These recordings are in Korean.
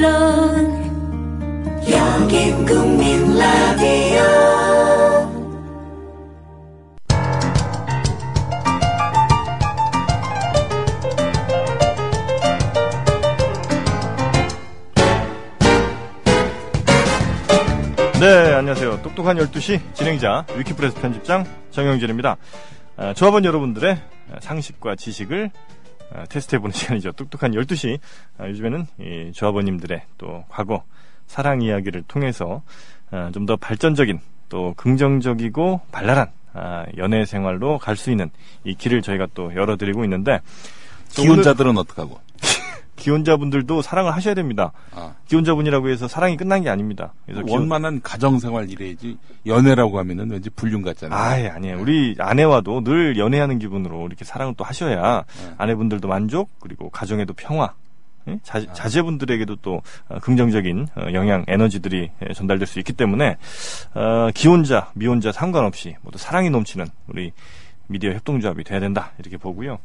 물론 여긴 국민 라디오 네, 안녕하세요. 똑똑한 12시 진행자 위키프레스 편집장 정영진입니다. 아, 조합원 여러분들의 상식과 지식을 아, 테스트해보는 시간이죠. 똑똑한 12시. 아, 요즘에는 이 조합원님들의 또 과거 사랑 이야기를 통해서 아, 좀더 발전적인 또 긍정적이고 발랄한 아, 연애 생활로 갈 수 있는 이 길을 저희가 또 열어드리고 있는데 기혼자들은 어떡하고? 기혼자분들도 사랑을 하셔야 됩니다. 아, 기혼자분이라고 해서 사랑이 끝난 게 아닙니다. 그래서 기혼- 원만한 가정생활 이래야지 연애라고 하면은 왠지 불륜 같잖아요. 아예 아니에요. 우리 아내와도 늘 연애하는 기분으로 이렇게 사랑을 또 하셔야 네. 아내분들도 만족 그리고 가정에도 평화. 예? 자, 아. 자제분들에게도 또 어, 긍정적인 어, 영향, 에너지들이 예, 전달될 수 있기 때문에 어, 기혼자, 미혼자 상관없이 모두 사랑이 넘치는 우리 미디어 협동조합이 돼야 된다 이렇게 보고요.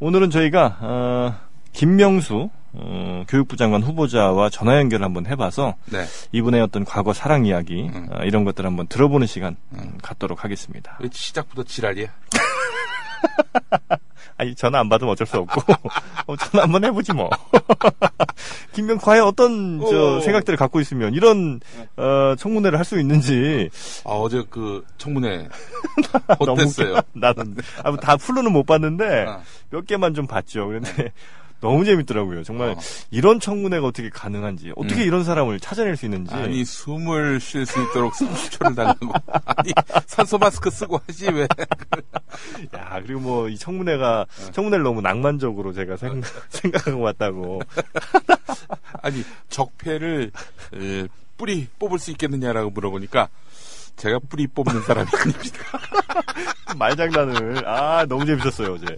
오늘은 저희가 어, 김명수 어, 교육부 장관 후보자와 전화 연결을 한번 해봐서 네. 이분의 어떤 과거 사랑 이야기 음. 어, 이런 것들 을 한번 들어보는 시간 음, 갖도록 하겠습니다. 왜 시작부터 지랄이야? 아니 전화 안 받으면 어쩔 수 없고 어, 전화 한번 해보지 뭐. 김명 과연 어떤 저 어. 생각들을 갖고 있으면 이런 어, 청문회를 할 수 있는지 아, 어제 그 청문회 어땠어요? 나는 아, 뭐다 풀로는 못 봤는데 아. 몇 개만 좀 봤죠. 그런데 너무 재밌더라고요. 정말 어. 이런 청문회가 어떻게 가능한지 어떻게 이런 사람을 찾아낼 수 있는지 아니 숨을 쉴 수 있도록 30초를 달라고 아니 산소 마스크 쓰고 하지 왜? 야, 그리고 뭐, 이 청문회가, 청문회를 너무 낭만적으로 제가 생, 생각하고 왔다고. 아니 적폐를 에, 뿌리 뽑을 수 있겠느냐라고 물어보니까 제가 뿌리 뽑는 사람이 아닙니다. 말장난을. 아, 너무 재밌었어요, 어제.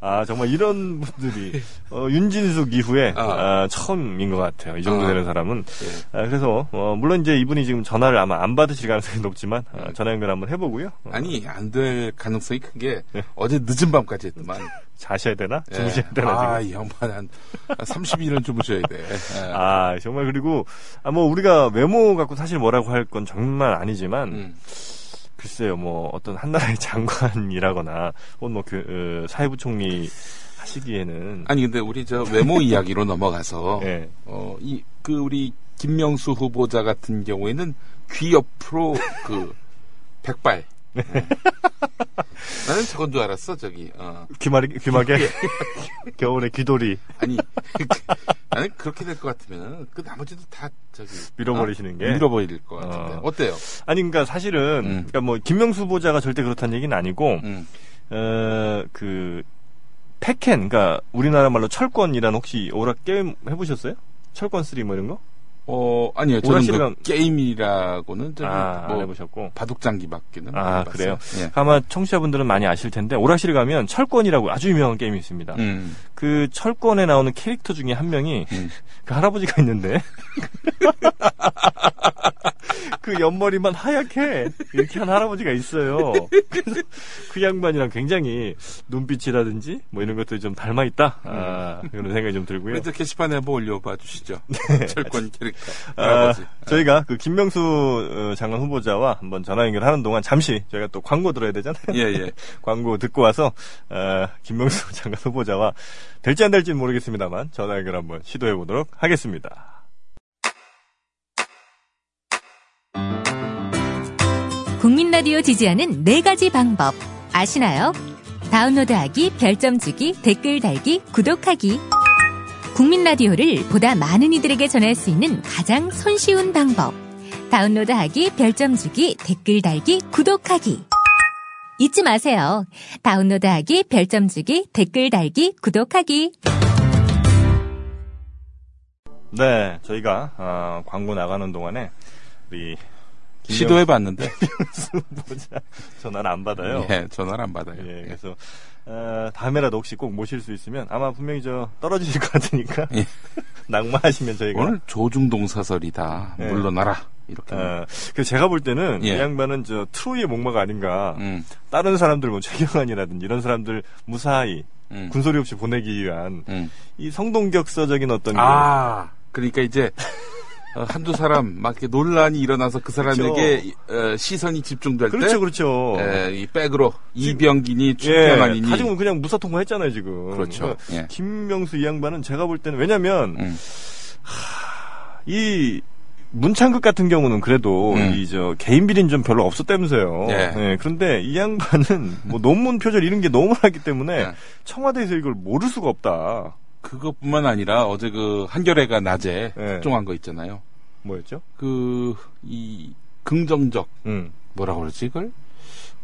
아, 정말 이런 분들이, 어, 윤진숙 이후에, 아. 아, 처음인 것 같아요. 이 정도 아. 되는 사람은. 예. 아, 그래서, 어, 물론 이제 이분이 지금 전화를 아마 안 받으실 가능성이 높지만, 아, 전화 연결 한번 해보고요. 어, 아니 안 될 가능성이 큰게 네. 어제 늦은 밤까지 했더만 자셔야 되나? 예. 주무셔야 되나, 지금? 아, 이 양반 한 30일은 주무셔야 돼. 예. 아, 정말 그리고, 아, 뭐, 우리가 외모 갖고 사실 뭐라고 할 건 정말 아니지만, 음. 글쎄요, 뭐, 어떤 한 나라의 장관이라거나, 혹은 뭐, 그, 어, 사회부총리 하시기에는. 아니 근데 우리 저 외모 이야기로 넘어가서 예. 어, 이 그 우리 김명수 후보자 같은 경우에는 귀 옆으로 그 백발. 네. 예. 나는 저건 줄 알았어 저기. 어. 귀마개, 귀마개? 겨울에 귀돌이 아니 나는 그렇게 될 것 같으면 그 나머지도 다 저기 밀어버리시는 어? 게? 밀어버릴 것 같은데 어. 어. 때요 아니, 그러니까 사실은, 음. 그러니까 뭐, 김명수 후보자가 절대 그렇다는 얘기는 아니고, 음. 어, 그, 패켄, 그러니까 우리나라 말로 철권이란 혹시 오락 게임 해보셨어요? 철권 3 뭐 이런 거? 어 아니요 저는 오락실에 그 가- 게임이라고는 아, 안뭐 해보셨고. 바둑장기밖에는 아. 그래요? 예. 아마 청취자분들은 많이 아실 텐데, 오락실에 가면 철권이라고 아주 유명한 게임이 있습니다. 음. 그 철권에 나오는 캐릭터 중에 한 명이 음. 그 할아버지가 있는데 그 옆머리만 하얗게 이렇게 한 할아버지가 있어요. 그래서 그 양반이랑 굉장히 눈빛이라든지 뭐 이런 것들이 좀 닮아 있다. 아, 그런 생각이 좀 들고요. 저 게시판에 한번 올려봐 주시죠. 철권 캐릭터. 아, 할아버지. 저희가 그 김명수 어, 장관 후보자와 한번 전화 연결하는 동안 잠시 저희가 또 광고 들어야 되잖아요. 예, 예. 광고 듣고 와서 어, 김명수 장관 후보자와 될지 안 될지는 모르겠습니다만 전화 연결 한번 시도해 보도록 하겠습니다. 국민 라디오 지지하는 네 가지 방법 아시나요? 다운로드하기, 별점 주기, 댓글 달기, 구독하기. 국민 라디오를 보다 많은 이들에게 전할 수 있는 가장 손쉬운 방법. 다운로드하기, 별점 주기, 댓글 달기, 구독하기. 잊지 마세요. 다운로드하기, 별점 주기, 댓글 달기, 구독하기. 네, 저희가 어, 광고 나가는 동안에 우리 시도해봤는데 후보자 전화를 안 받아요. 예, 전화를 안 받아요. 예, 예. 그래서 어, 다음에라도 혹시 꼭 모실 수 있으면 아마 분명히 저 떨어지실 것 같으니까 예. 낙마하시면 저희가 오늘 조중동 사설이다. 예. 물러나라. 이렇게. 어, 그래서 제가 볼 때는 예. 이 양반은 저 트로이의 목마가 아닌가. 음, 다른 사람들 뭐 최경환이라든지 이런 사람들 무사히 음, 군소리 없이 보내기 위한 음. 이 성동격서적인 어떤 그 아, 그러니까 이제 어, 한두 사람 막 이렇게 논란이 일어나서 그 사람에게 어, 시선이 집중될 그렇죠, 때 그렇죠. 에, 이 백으로 이병gin이 예, 최평안이니 가지고 그냥 무사 통과했잖아요 지금. 그렇죠. 그러니까 예. 김명수 이 양반은 제가 볼 때는 왜냐면 음. 이 문창극 같은 경우는 그래도 음. 이저 개인 비리는 좀 별로 없었다면서요. 예. 그런데 이 양반은 뭐 논문 표절 이런 게 너무 많기 때문에 예. 청와대에서 이걸 모를 수가 없다. 그것뿐만 아니라 어제 그 한겨레가 낮에 예. 특종한 거 있잖아요. 뭐였죠? 그 이 긍정적 음. 뭐라 그러지 그걸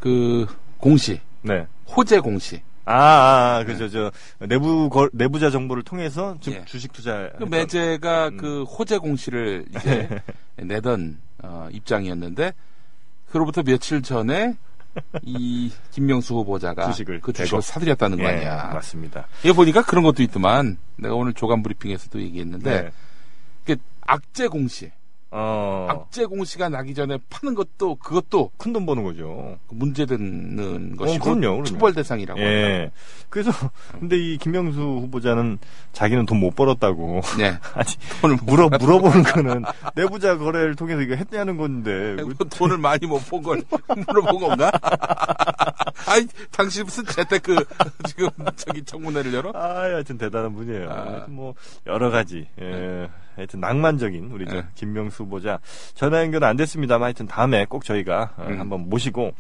그 공시 네. 호재 공시 아, 아, 아 그죠, 저, 내부, 거, 내부자 정보를 통해서 주, 예. 주식 투자. 그 매제가 음. 그 호재 공시를 이제 내던 어, 입장이었는데 그로부터 며칠 전에 이 김명수 후보자가 주식을 그. 주식을 사들였다는 거 예, 아니야. 맞습니다. 이거 보니까 그런 것도 있더만 내가 오늘 조간 브리핑에서도 얘기했는데 네. 그 악재 공시, 어, 악재 공시가 나기 전에 파는 것도 그것도 큰 돈 버는 거죠. 문제되는 것이고 그럼요, 그럼요. 처벌 대상이라고. 예. 그래서, 근데 이 김명수 후보자는 자기는 돈 못 벌었다고. 네. 아니, 돈을 물어, 물어보는 거는 내부자 거래를 통해서 이거 했냐는 건데. 뭐 돈을 많이 못 본 걸 물어본 건가? 아니, 당신 무슨 재테크 지금 저기 청문회를 열어? 아, 하여튼 대단한 분이에요. 아. 뭐, 여러 가지, 예, 하여튼 낭만적인 우리 저 네. 김명수 후보자. 전화 연결은 안 됐습니다만 하여튼 다음에 꼭 저희가 어, 음. 한번 모시고,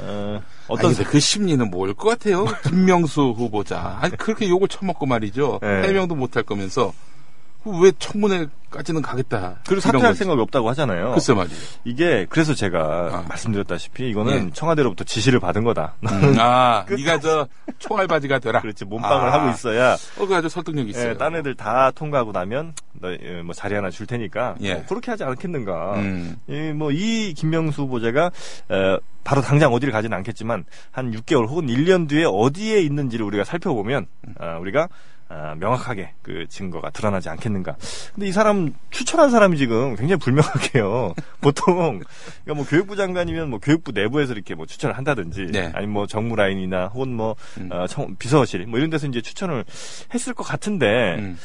어, 어떤 어떤, 그 심리는 뭘 것 같아요? 김명수 후보자. 아니, 그렇게 욕을 처먹고 말이죠. 네. 해명도 못 할 거면서. 왜 청문회까지는 가겠다. 그리고 사퇴할. 생각이 없다고 하잖아요. 글쎄 말이에요. 이게, 그래서 제가 아. 말씀드렸다시피 이거는 예. 청와대로부터 지시를 받은 거다. 음, 아, 끝- 네가 저 총알바지가 되라. 그렇지, 몸빵을 아. 하고 있어야 어, 그 아주 설득력 있어요. 예, 딴 애들 다 통과하고 나면 너, 예, 뭐 자리 하나 줄 테니까 예. 뭐 그렇게 하지 않겠는가. 음. 이, 뭐, 이 김명수 후보자가, 어, 바로 당장 어디를 가지는 않겠지만, 한 6개월 혹은 1년 뒤에 어디에 있는지를 우리가 살펴보면, 아, 우리가, 아, 명확하게 그 증거가 드러나지 않겠는가. 근데 이 사람, 추천한 사람이 지금 굉장히 불명확해요. 보통, 그러니까 뭐 교육부 장관이면 뭐 교육부 내부에서 이렇게 뭐 추천을 한다든지, 네. 아니면 뭐 정무 라인이나 혹은 뭐, 음. 어, 청- 비서실, 뭐 이런 데서 이제 추천을 했을 것 같은데, 음.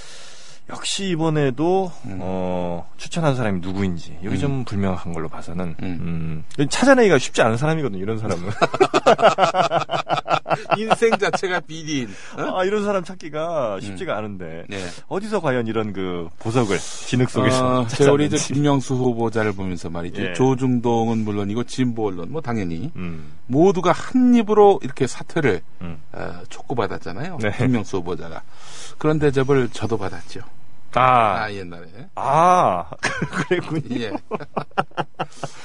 역시 이번에도 음. 어, 추천한 사람이 누구인지 여기 음. 좀 불명확한 걸로 봐서는 음. 음, 찾아내기가 쉽지 않은 사람이거든요. 이런 사람은 인생 자체가 비리인. 어? 아, 이런 사람 찾기가 쉽지가 않은데 네. 어디서 과연 이런 그 보석을 진흙 속에서 어, 제가 우리 저 찾아냈지? 김명수 후보자를 보면서 말이죠. 예. 조중동은 물론이고 진보 언론 뭐 당연히 음, 모두가 한 입으로 이렇게 사퇴를 음. 어, 촉구받았잖아요. 네. 김명수 후보자가. 그런 대접을 저도 받았죠. 아, 아, 옛날에. 아, 그랬군요. 예.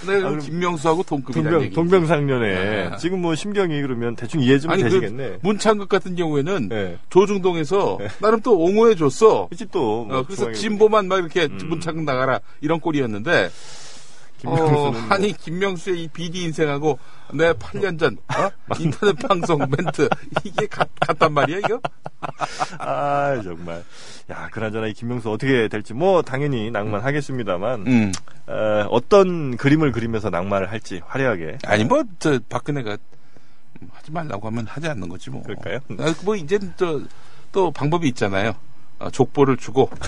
근데 그럼 김명수하고 동급이라는 동병. 동병상련에 아. 지금 뭐 심경이 그러면 대충 이해 좀 아니 되시겠네. 그 문창극 같은 경우에는 네. 조중동에서 나름 또 옹호해 줬어. 그치 또 뭐 어, 그래서 진보만 막 이렇게 음. 문창극 나가라 이런 꼴이었는데 어, 김명수는 뭐 아니 김명수의 이 비디 인생하고 내 8년 전 어? 인터넷 방송 멘트 이게 같, 같단 말이야 이거? 아 정말 야 그나저나 이 김명수 어떻게 될지 뭐 당연히 낭만하겠습니다만 음. 어, 어떤 그림을 그리면서 낭만을 할지 화려하게 아니 뭐 저 박근혜가 하지 말라고 하면 하지 않는 거지 뭐. 그럴까요? 아, 뭐 이제 또 또 방법이 있잖아요. 어, 족보를 주고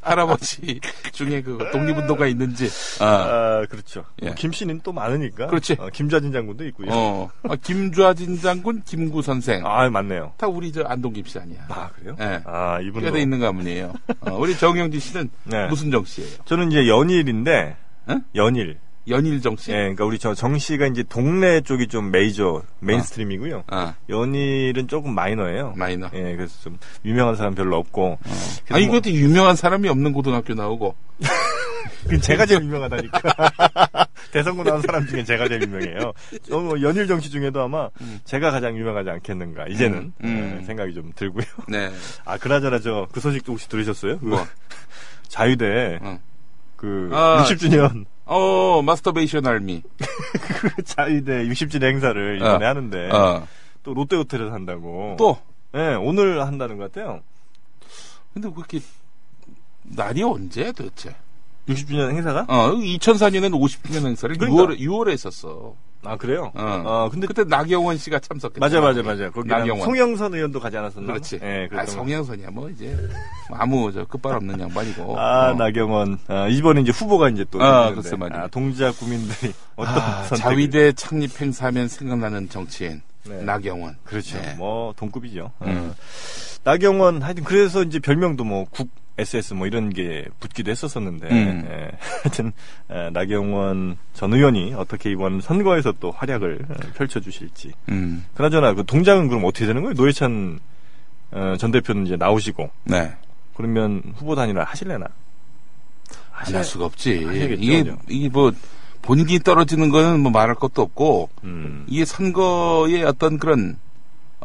할아버지 중에 그 독립운동가 있는지 아, 아 그렇죠 예. 뭐 김 씨는 또 많으니까 그렇지. 어, 김좌진 장군도 있고요 어, 아, 김좌진 장군, 김구 선생 아 맞네요 다 우리 저 안동 김 씨 아니야. 아 그래요? 예. 아 이분도 꽤돼 있는 가문이에요. 어, 우리 정영진 씨는 네. 무슨 정 씨예요? 저는 이제 연일인데 응? 연일 연일정 씨. 예 그러니까 우리 저 정 씨가 이제 동네 쪽이 좀 메이저 mainstream이고요 아, 연일은 조금 마이너예요 마이너. 예 그래서 좀 유명한 사람 별로 없고 아, 이것도 유명한 사람이 없는 고등학교 나오고. 그 제가 제일 유명하다니까. 대선고 나온 사람 중에 제가 제일 유명해요. 어, 뭐 연일 정치 중에도 아마 제가 가장 유명하지 않겠는가. 이제는 음, 음. 예, 생각이 좀 들고요. 네. 아 그나저나 저 그 소식도 혹시 들으셨어요? 그 뭐? 자유대 어. 그 아, 60주년 어, 마스터베이션 알미. 그 자유대 60주년 행사를 이번에 어. 하는데 어. 또 롯데 호텔에서 한다고. 또. 예, 오늘 한다는 것 같아요. 근데 그렇게 날이 언제 도대체? 60주년 행사가? 어, 2004년에는 50주년 행사를 그러니까. 6월에 6월에 했었어. 아 그래요? 어. 어, 근데 그때 나경원 씨가 참석했죠. 맞아 맞아 맞아. 거기 나경원. 송영선 의원도 가지 않았었나? 그렇지. 예, 아. 성형선이야 뭐 이제 아무 저 끝발 없는 양반이고. 아 어. 나경원 아, 이번에 이제 후보가 이제 또 아. 글쎄 말이야. 아, 동자 국민들이 어떤 아, 자위대 창립 행사하면 생각나는 정치인 네. 나경원. 그렇죠. 네. 뭐 동급이죠. 음. 어. 나경원 하여튼 그래서 이제 별명도 뭐 국 SS 뭐 이런 게 붙기도 했었었는데 음. 예, 하여튼 에, 나경원 전 의원이 어떻게 이번 선거에서 또 활약을 어, 펼쳐주실지. 음. 그나저나 그 동작은 그럼 어떻게 되는 거예요? 노회찬 어, 전 대표는 이제 나오시고 네. 그러면 후보 단일화 하실래나? 안할 수가 없지. 하셔야겠죠, 이게 그죠? 이게 뭐 본인이 떨어지는 거는 뭐 말할 것도 없고 음. 이게 선거의 어떤 그런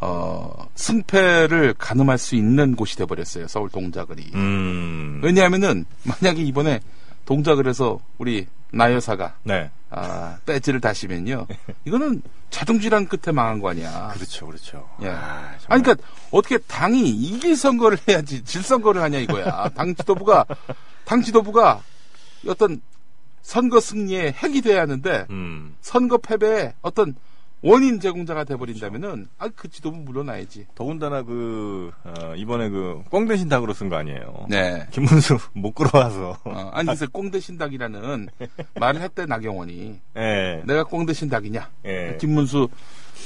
어 승패를 가늠할 수 있는 곳이 돼 버렸어요. 서울 동작을이. 음. 왜냐하면은 만약에 이번에 동작을에서 우리 나 여사가 네. 아, 배지를 다시면요. 이거는 자동질환 끝에 망한 거 아니야. 그렇죠, 그렇죠. 예. 아. 아니, 그러니까 어떻게 당이 이길 선거를 해야지 질 선거를 하냐 이거야. 당 지도부가 당 지도부가 어떤 선거 승리의 핵이 돼야 하는데 음. 선거 패배의 어떤 원인 제공자가 돼버린다면은 아 그 지도부 물러나야지. 더군다나 그 어, 이번에 그 꽝대신 닭으로 쓴 거 아니에요. 네. 김문수 못 끌어와서. 어, 아니 그래서 꽁 대신 닭이라는 말을 했대 나경원이 예. 내가 꽁 대신 닭이냐 예. 김문수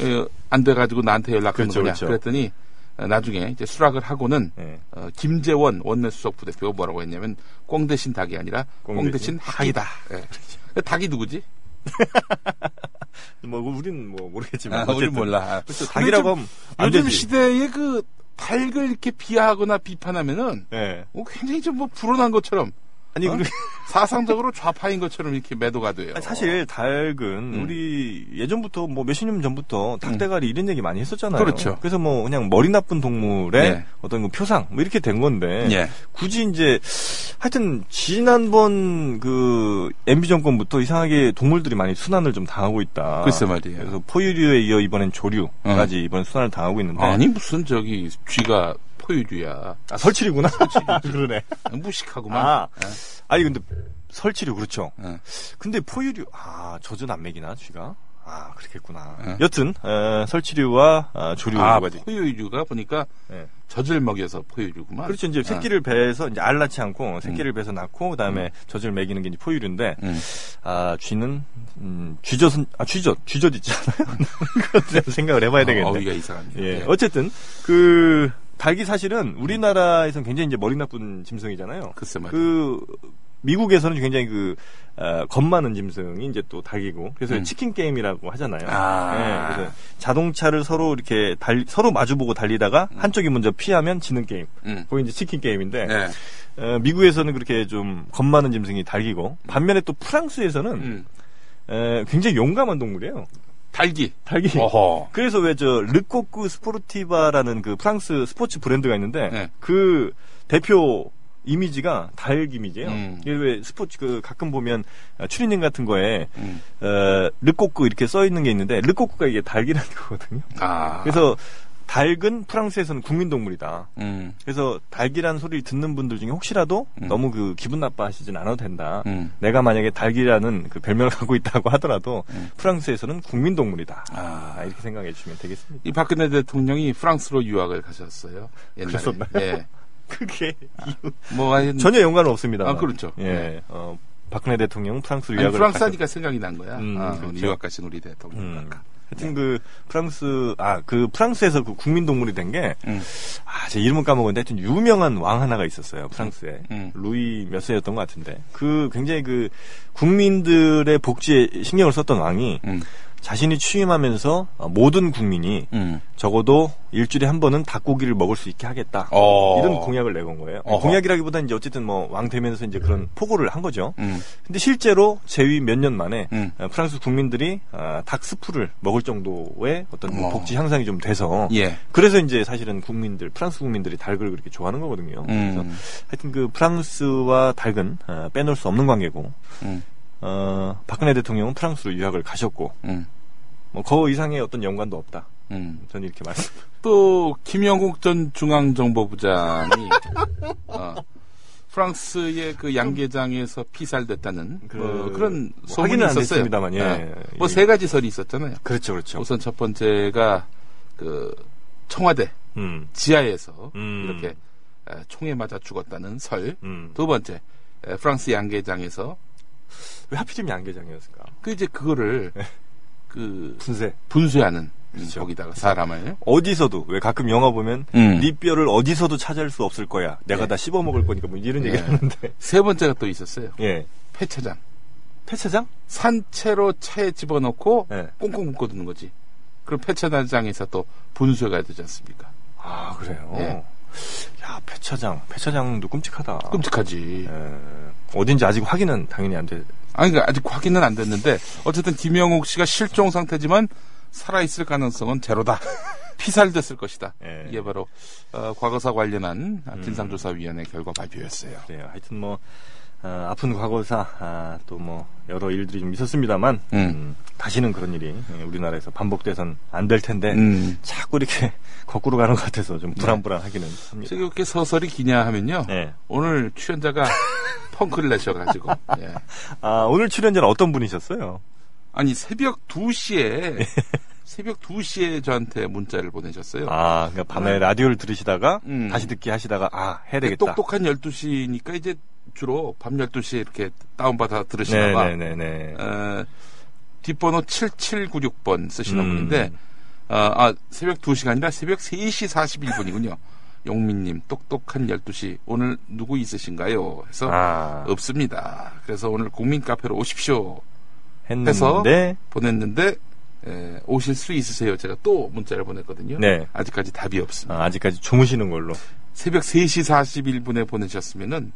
어, 안 돼가지고 나한테 연락한 그렇죠, 거냐 그렇죠. 그랬더니 어, 나중에 이제 수락을 하고는 예. 어, 김재원 원내수석 부대표가 뭐라고 했냐면 꽁 대신 닭이 아니라 꽁 꽁 대신 대신 학이다. 예. 닭이 누구지? 뭐 우린 뭐 모르겠지만 아, 우리 몰라. 그렇죠. 닭이라고 하면 안 요즘 되지. 시대에 그 닭을 이렇게 비하하거나 비판하면은 예. 어, 굉장히 좀 뭐 불온한 것처럼 아니 어? 그리고 사상적으로 좌파인 것처럼 이렇게 매도가 돼요. 아니, 사실 닭은 음. 우리 예전부터 뭐 몇십 년 전부터 닭대가리 이런 얘기 많이 했었잖아요. 그렇죠. 그래서 뭐 그냥 머리 나쁜 동물의 네. 어떤 그 표상 뭐 이렇게 된 건데 예. 굳이 이제 하여튼 지난번 그 MB 정권부터 이상하게 동물들이 많이 순환을 좀 당하고 있다. 글쎄 말이에요. 그래서 포유류에 이어 이번엔 조류까지 이번 순환을 당하고 있는데 아니 무슨 저기 쥐가 포유류야. 아, 설치류구나. 그러네. 무식하구만. 아, 예. 아니 근데 설치류 그렇죠. 예. 근데 포유류 아 젖은 안 먹이나 쥐가? 아 그렇겠구나. 예. 여튼 어, 설치류와 어, 조류 아, 두 가지. 포유류가 보니까 예. 젖을 먹여서 포유류구만. 그렇죠. 이제 아. 새끼를 배에서 이제 알 낳지 않고 새끼를 배에서 낳고 그다음에 젖을 먹이는 게 이제 포유류인데 음. 아 쥐는 음, 쥐젖은 아 쥐젖 쥐젖 있잖아요. 생각을 해 봐야 어, 되겠네. 어휘가 이상하네요. 예. 예. 어쨌든 그 닭이 사실은 우리나라에서는 굉장히 이제 머리 나쁜 짐승이잖아요. 글쎄 말이야. 그 미국에서는 굉장히 그 어, 겁 많은 짐승이 이제 또 닭이고 그래서 음. 치킨 게임이라고 하잖아요. 아. 예, 그래서 자동차를 서로 이렇게 달, 서로 마주보고 달리다가 한쪽이 먼저 피하면 지는 게임. 음. 그게 이제 치킨 게임인데 예. 어, 미국에서는 그렇게 좀 겁 많은 짐승이 닭이고 반면에 또 프랑스에서는 음. 에, 굉장히 용감한 동물이에요. 닭이. 닭이. 어허. 그래서 왜 저 르코크 스포르티바라는 그 프랑스 스포츠 브랜드가 있는데 네. 그 대표 이미지가 닭 이미지예요. 음. 이게 왜 스포츠 그 가끔 보면 어, 추리닝 같은 거에 음. 어, 르코크 이렇게 써 있는 게 있는데 르코크가 이게 닭이라는 거거든요. 아. 그래서 닭은 프랑스에서는 국민 동물이다. 음. 그래서 닭이라는 소리를 듣는 분들 중에 혹시라도 음. 너무 그 기분 나빠하시진 않아도 된다. 음. 내가 만약에 닭이라는 그 별명을 갖고 있다고 하더라도 음. 프랑스에서는 국민 동물이다. 아. 아, 이렇게 생각해 주시면 되겠습니다. 이 박근혜 대통령이 프랑스로 유학을 가셨어요. 옛날에. 그랬었나요? 예. 그게 이유- 뭐 하여튼 전혀 연관은 없습니다. 아, 그렇죠. 예, 네. 어, 박근혜 대통령은 프랑스 유학을 프랑스 가셨- 하니까 생각이 난 거야. 음, 아, 그렇죠. 유학 가신 우리 대통령. 음. 하여튼 그 프랑스 아 그 프랑스에서 그 국민 동물이 된게 음. 아, 제 이름은 까먹었는데 하여튼 유명한 왕 하나가 있었어요. 프랑스에. 음. 루이 몇 세였던 것 같은데. 그 굉장히 그 국민들의 복지에 신경을 썼던 왕이 음. 자신이 취임하면서 어, 모든 국민이 음. 적어도 일주일에 한 번은 닭고기를 먹을 수 있게 하겠다. 어. 이런 공약을 내건 거예요. 어허. 공약이라기보다는 이제 어쨌든 뭐 왕 되면서 이제 그런 포고를 한 거죠. 음. 근데 실제로 재위 몇 년 만에 음. 어, 프랑스 국민들이 어, 닭 스프를 먹을 정도의 어떤 그 어. 복지 향상이 좀 돼서 예. 그래서 이제 사실은 국민들 프랑스 국민들이 닭을 그렇게 좋아하는 거거든요. 그래서 음. 하여튼 그 프랑스와 닭은 어, 빼놓을 수 없는 관계고 음. 어, 박근혜 대통령은 프랑스로 유학을 가셨고 음. 뭐 그 이상의 어떤 연관도 없다. 음. 저는 이렇게 말씀. 또 김영국 전 중앙정보부장이 어, 프랑스의 그 양계장에서 피살됐다는 그, 뭐 그런 뭐 소문이 확인은 안 있었어요. 됐습니다만, 예. 뭐세 가지 설이 있었잖아요. 그렇죠, 그렇죠. 우선 첫 번째가 그 청와대 음, 지하에서 음. 이렇게 에, 총에 맞아 죽었다는 설. 음. 두 번째 에, 프랑스 양계장에서 왜 하필이면 양계장이었을까? 그 이제 그거를 네. 그 분쇄. 분쇄하는 그렇죠. 거기다가 사람을 어디서도 왜 가끔 영화 보면 음. 네 뼈를 어디서도 찾을 수 없을 거야. 내가 네. 다 씹어 먹을 거니까 뭐 이런 얘기를 네. 하는데. 세 번째가 또 있었어요. 예. 폐차장. 폐차장? 산채로 차에 집어넣고 예. 꽁꽁 묶어두는 거지. 그럼 폐차장에서 또 분쇄가 되지 않습니까? 아, 그래요? 예. 야, 폐차장. 폐차장도 끔찍하다. 끔찍하지. 예. 어딘지 아직 확인은 당연히 안 돼. 아니, 그러니까 아직 확인은 안 됐는데, 어쨌든 김영옥 씨가 실종 상태지만, 살아있을 가능성은 제로다. 피살됐을 것이다. 예. 이게 바로, 어, 과거사 관련한 진상조사위원회 결과 발표였어요. 그래요. 하여튼 뭐, 어, 아픈 과거사, 아, 또 뭐, 여러 일들이 좀 있었습니다만, 음. 음, 다시는 그런 일이 예, 우리나라에서 반복돼선 안 될 텐데, 음. 자꾸 이렇게 거꾸로 가는 것 같아서 좀 불안불안하기는 합니다. 제가 이렇게 서설이 기냐 하면요. 예. 오늘 출연자가 펑크를 내셔가지고, 예. 아, 오늘 출연자는 어떤 분이셨어요? 아니, 새벽 2시에, 새벽 2시에 저한테 문자를 보내셨어요. 아, 그러니까 밤에 라디오를 들으시다가 음. 다시 듣기 하시다가 아, 해야 되겠다. 똑똑한 12시니까 이제 주로 밤 12시에 이렇게 다운받아 들으시나 봐. 네네네네. 어, 뒷번호 7796번 쓰시는 음. 분인데, 어, 아, 새벽 2시가 아니라 새벽 3시 41분이군요. 용민님, 똑똑한 12시, 오늘 누구 있으신가요? 해서, 아, 없습니다. 그래서 오늘 국민 카페로 오십시오. 했는데 보냈는데, 에, 오실 수 있으세요? 제가 또 문자를 보냈거든요. 네. 아직까지 답이 없습니다. 아, 아직까지 주무시는 걸로 새벽 3시 41분에 보내셨으면은,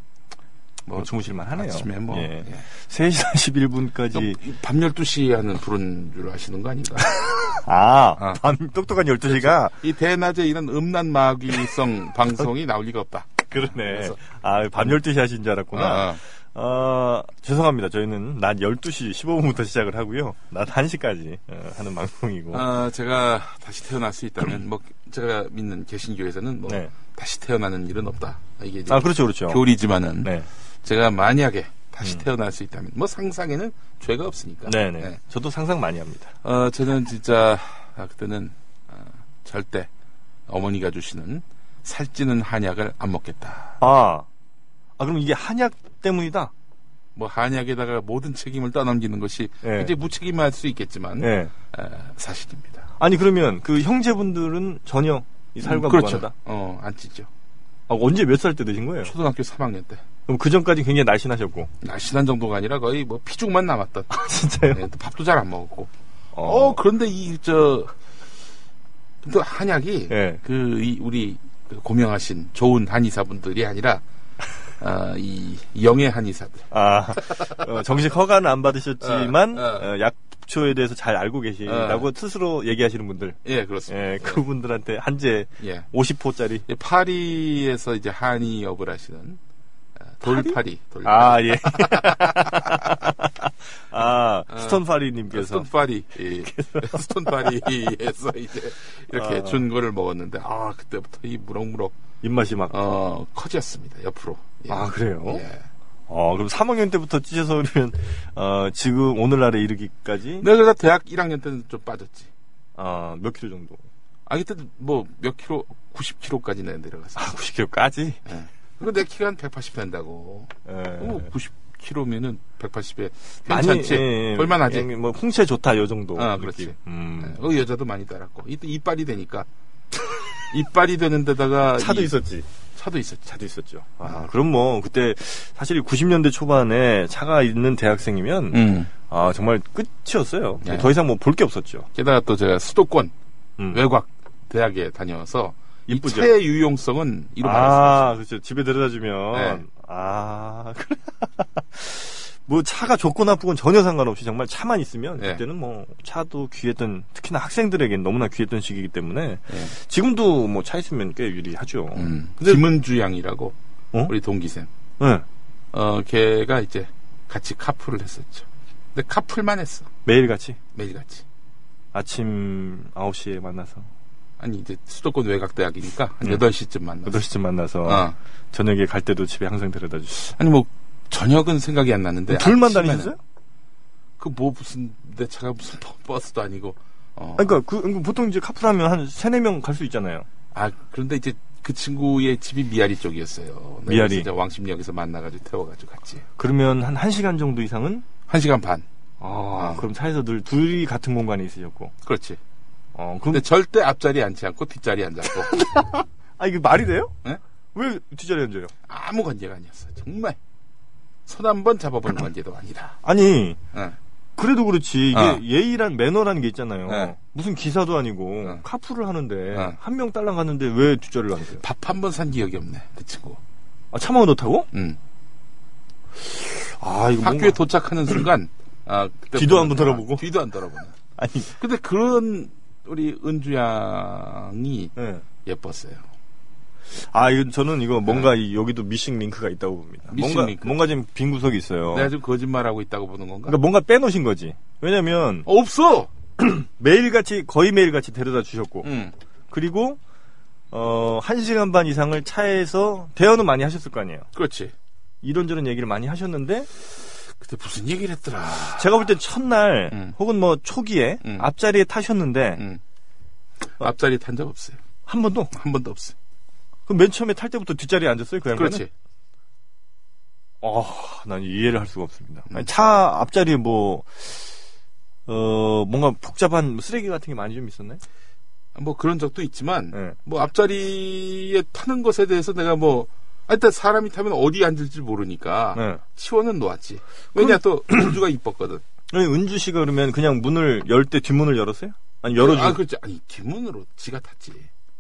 뭐 주무실만 하네요. 아침에 뭐, 예. 예. 3시 41분까지 밤 12시에 하는 부른 줄 아시는 거 아닌가? 아, 아. 밤 똑똑한 12시가 이 대낮에 이런 음란 마귀성 방송이 나올 리가 없다. 그러네. 아, 밤 12시 하신 줄 알았구나. 아, 어, 죄송합니다. 저희는 낮 12시 15분부터 시작을 하고요. 낮 1시까지 어, 하는 방송이고. 아, 제가 다시 태어날 수 있다면, 뭐, 제가 믿는 개신교에서는 뭐, 네. 다시 태어나는 일은 없다. 이게 아, 그렇죠, 그렇죠. 교리지만은, 네. 제가 만약에 다시 음. 태어날 수 있다면, 뭐 상상에는 죄가 없으니까. 네네. 네. 저도 상상 많이 합니다. 어, 저는 진짜, 아, 그때는, 어, 절대 어머니가 주시는 살찌는 한약을 안 먹겠다. 아, 아, 그럼 이게 한약 때문이다? 뭐, 한약에다가 모든 책임을 떠넘기는 것이 네. 이제 무책임할 수 있겠지만, 네. 어, 사실입니다. 아니, 그러면 그 형제분들은 전혀 이 살과 음, 그렇죠. 무관하다? 어, 안 찌죠. 아, 언제 몇 살때 드신 거예요? 초등학교 3학년 때. 그럼 그 전까지 굉장히 날씬하셨고. 날씬한 정도가 아니라 거의 뭐 피죽만 남았던. 진짜요? 네, 또 밥도 잘 안 먹었고. 어. 어, 그런데 이, 저, 또 한약이, 네. 그, 이, 우리, 그 고명하신 좋은 한의사분들이 아니라, 아, 이, 영의 한의사들. 아, 어, 정식 허가는 안 받으셨지만, 어, 어. 어, 약초에 대해서 잘 알고 계시다고 스스로 얘기하시는 분들. 예, 그렇습니다. 예, 그분들한테 한제 예. 50호짜리. 예, 파리에서 이제 한의업을 하시는, 아, 돌파리, 돌파리. 아, 예. 아, 스톤파리님께서. 스톤파리, 예. 스톤파리에서 이제 이렇게 아. 준 거를 먹었는데, 아, 그때부터 이 무럭무럭, 입맛이 막. 어, 커졌습니다, 옆으로. 예. 아, 그래요? 예. 어, 그럼 3학년 때부터 찌셔서 그러면, 어, 지금 오늘날에 이르기까지, 내가 그래서 대학 1학년 때는 좀 빠졌지. 어, 몇 킬로 정도? 아, 그때 뭐 몇 킬로, 90킬로까지 내가 내려갔어. 아, 90킬로까지? 예. 그리고 내 키가 한 180 된다고. 예. 어, 90킬로면은 180에 많이, 괜찮지? 예, 예. 볼만하지? 그냥 뭐, 풍채 좋다, 요 정도. 아. 그렇지. 음. 어, 여자도 많이 따랐고. 이때 이빨이 되니까. 이빨이 되는 데다가. 차도 이- 있었지. 차도 있었지. 차도 있었죠. 아, 그럼 뭐, 그때, 사실 90년대 초반에 차가 있는 대학생이면, 음. 아, 정말 끝이었어요. 네. 더 이상 뭐 볼 게 없었죠. 게다가 또 제가 수도권 음. 외곽 대학에 다녀서 이 이쁘죠? 차의 유용성은 이로 수가 아. 그렇죠. 집에 데려다 주면, 네. 아, 그래. 뭐 차가 좋고 나쁘건 전혀 상관없이 정말 차만 있으면 네. 그때는 뭐 차도 귀했던 특히나 학생들에겐 너무나 귀했던 시기이기 때문에 예. 지금도 뭐 차 있으면 꽤 유리하죠. 음. 근데 김은주 양이라고 어? 우리 동기생. 네. 어, 걔가 이제 같이 카풀을 했었죠. 근데 카풀만 했어. 매일 같이 매일 같이. 아침 9시에 만나서 아니 이제 수도권 외곽 대학이니까 한 음. 8시쯤 만나. 8시쯤 만나서 어. 저녁에 갈 때도 집에 항상 데려다 주시고. 아니 뭐 저녁은 생각이 안 나는데 둘만 다니셨어요? 그 뭐 무슨 내 차가 무슨 버- 버스도 아니고 어. 그러니까 그 보통 이제 카풀하면 한 세네 명 갈 수 있잖아요. 아 그런데 이제 그 친구의 집이 미아리 쪽이었어요. 미아리. 왕십역에서 만나가지고 태워가지고 갔지. 그러면 한 1 시간 정도 이상은 한 시간 반. 아, 그럼 차에서 늘 둘이 같은 공간에 있으셨고. 그렇지. 어, 근데 절대 앞자리에 앉지 않고 뒷자리에 앉았고 아 이게 말이 돼요? 네? 왜 뒷자리에 앉아요? 아무 관계가 아니었어. 정말 손 한 번 잡아본 관계도 아니라. 아니 응. 그래도 그렇지 이게 어. 예의란 매너라는 게 있잖아요. 네. 무슨 기사도 아니고 어. 카풀을 하는데 어. 한명 딸랑 갔는데 왜 뒷자리를 앉아요? 밥 한 번 산 기억이 없네. 그 친구. 아 차마가 넣다고? 응. 아 이거 학교에 뭔가- 도착하는 순간 아, 뒤도 한번 돌아보고? 뒤도 안 돌아보네. 아니 근데 그런 우리 은주 양이 예. 예뻤어요. 아, 이거 저는 이거 뭔가 이 여기도 미싱 링크가 있다고 봅니다. 네. 미싱 뭔가 링크. 뭔가 지금 빈 구석이 있어요. 내가 지금 거짓말하고 있다고 보는 건가? 그러니까 뭔가 빼놓으신 거지. 왜냐면 없어. 매일같이 거의 매일같이 데려다 주셨고 응. 그리고 어, 한 시간 반 이상을 차에서 대화는 많이 하셨을 거 아니에요. 그렇지. 이런저런 얘기를 많이 하셨는데 그때 무슨 얘기를 했더라. 제가 볼 때 첫날 음. 혹은 뭐 초기에 음. 앞자리에 타셨는데 응. 앞자리 탄 적 없어요. 한 번도 한 번도 없어요. 그럼 맨 처음에 탈 때부터 뒷자리에 앉았어요 그 양반은? 그렇지. 어, 난 이해를 할 수가 없습니다. 음. 아니, 차 앞자리에 뭐, 어, 뭔가 복잡한 뭐 쓰레기 같은 게 많이 좀 있었나요? 뭐 그런 적도 있지만 네. 뭐 앞자리에 타는 것에 대해서 내가 뭐 아, 일단 사람이 타면 어디 앉을지 모르니까 네. 치워는 놓았지. 왜냐 또 은주가 이뻤거든. 아니, 은주 씨가 그러면 그냥 문을 열 때 뒷문을 열었어요? 아니, 열어주 아, 그렇지. 아니 뒷문으로 지가 탔지.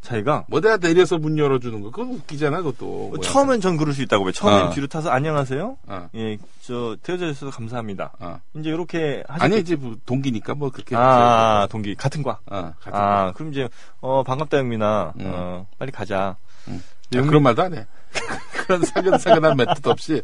자기가? 뭐 내가 내려서 문 열어주는 거 그거 웃기잖아 그것도. 뭐 뭐야. 처음엔 전 그럴 수 있다고 요 처음엔 어. 뒤로 타서 안녕하세요? 어, 예, 저, 태워져 주셔서 감사합니다. 어. 이제 이렇게 아니 때- 이제 뭐 동기니까 뭐 그렇게. 아, 하지. 동기, 같은 과. 어, 같은 아, 그럼 이제, 어, 반갑다, 영민아. 음. 어, 빨리 가자. 음. 야, 영민- 그런 말도 안 해. 그런 사근사근한 멘트도 없이